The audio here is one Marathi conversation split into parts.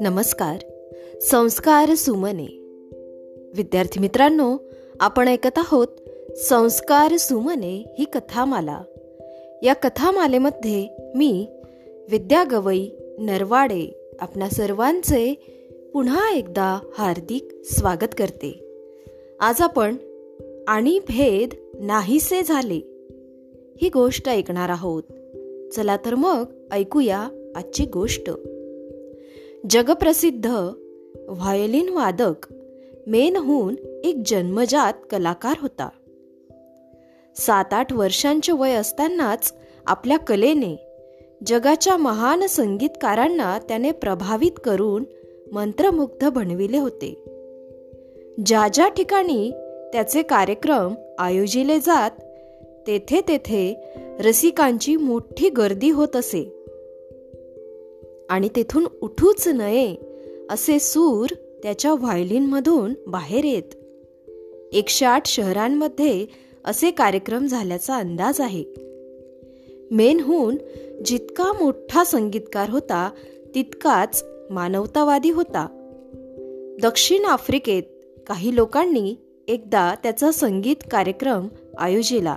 नमस्कार. संस्कार सुमने. विद्यार्थी मित्रांनो आपण ऐकत आहोत संस्कार सुमने ही कथामाला. या कथामालेमध्ये मी विद्या गवई नरवाडे आपणा सर्वांचे पुन्हा एकदा हार्दिक स्वागत करते. आज आपण आणि भेद नाहीसे झाले ही गोष्ट ऐकणार आहोत. चला तर मग ऐकूया आजची गोष्ट. जगप्रसिद्ध व्हायोलिन वादक मेनहून एक जन्मजात कलाकार होता. सात आठ वर्षांचे वय असतानाच आपल्या कलेने जगाच्या महान संगीतकारांना त्याने प्रभावित करून मंत्रमुग्ध बनविले होते. ज्या ज्या ठिकाणी त्याचे कार्यक्रम आयोजिले जात तेथे तेथे रसिकांची मोठी गर्दी होत असे. आणि तेथून उठूच नये असे सूर त्याच्या व्हायलिनमधून बाहेर येत. एकशे आठ शहरांमध्ये असे कार्यक्रम झाल्याचा अंदाज आहे. मेनहून जितका मोठा संगीतकार होता तितकाच मानवतावादी होता. दक्षिण आफ्रिकेत काही लोकांनी एकदा त्याचा संगीत कार्यक्रम आयोजिला.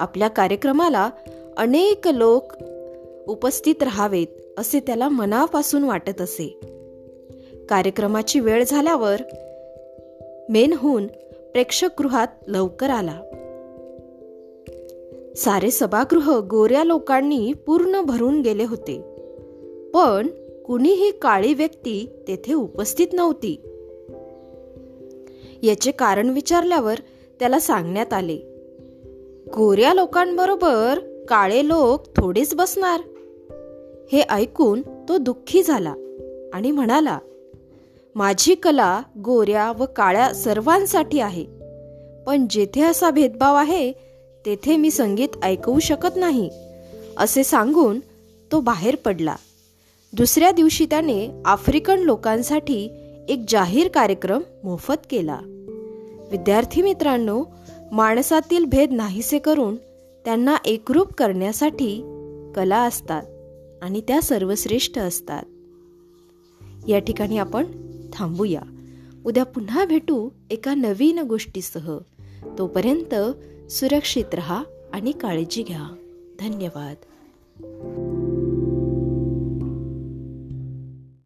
आपल्या कार्यक्रमाला अनेक लोक उपस्थित राहावेत असे त्याला मनापासून वाटत असे. कार्यक्रमाची वेळ झाल्यावर मेनहून प्रेक्षकगृहात लवकर आला. सारे सभागृह गोऱ्या लोकांनी पूर्ण भरून गेले होते. पण कुणीही काळी व्यक्ती तेथे उपस्थित नव्हती. याचे कारण विचारल्यावर त्याला सांगण्यात आले. गोऱ्या लोकांबरोबर काळे लोक थोडेच बसणार. हे ऐकून तो दुःखी झाला आणि म्हणाला माझी कला गोऱ्या व काळ्या सर्वांसाठी आहे पण जेथे असा भेदभाव आहे तेथे मी संगीत ऐकवू शकत नाही असे सांगून तो बाहेर पडला. दुसऱ्या दिवशी त्याने आफ्रिकन लोकांसाठी एक जाहीर कार्यक्रम मोफत केला. विद्यार्थी मित्रांनो माणसातील भेद नाहीसे करून त्यांना एकरूप करण्यासाठी कला असतात आणि त्या सर्वश्रेष्ठ असतात. या ठिकाणी आपण थांबूया. उद्या पुन्हा भेटू एका नवीन गोष्टीसह. तोपर्यंत सुरक्षित रहा आणि काळजी घ्या. धन्यवाद.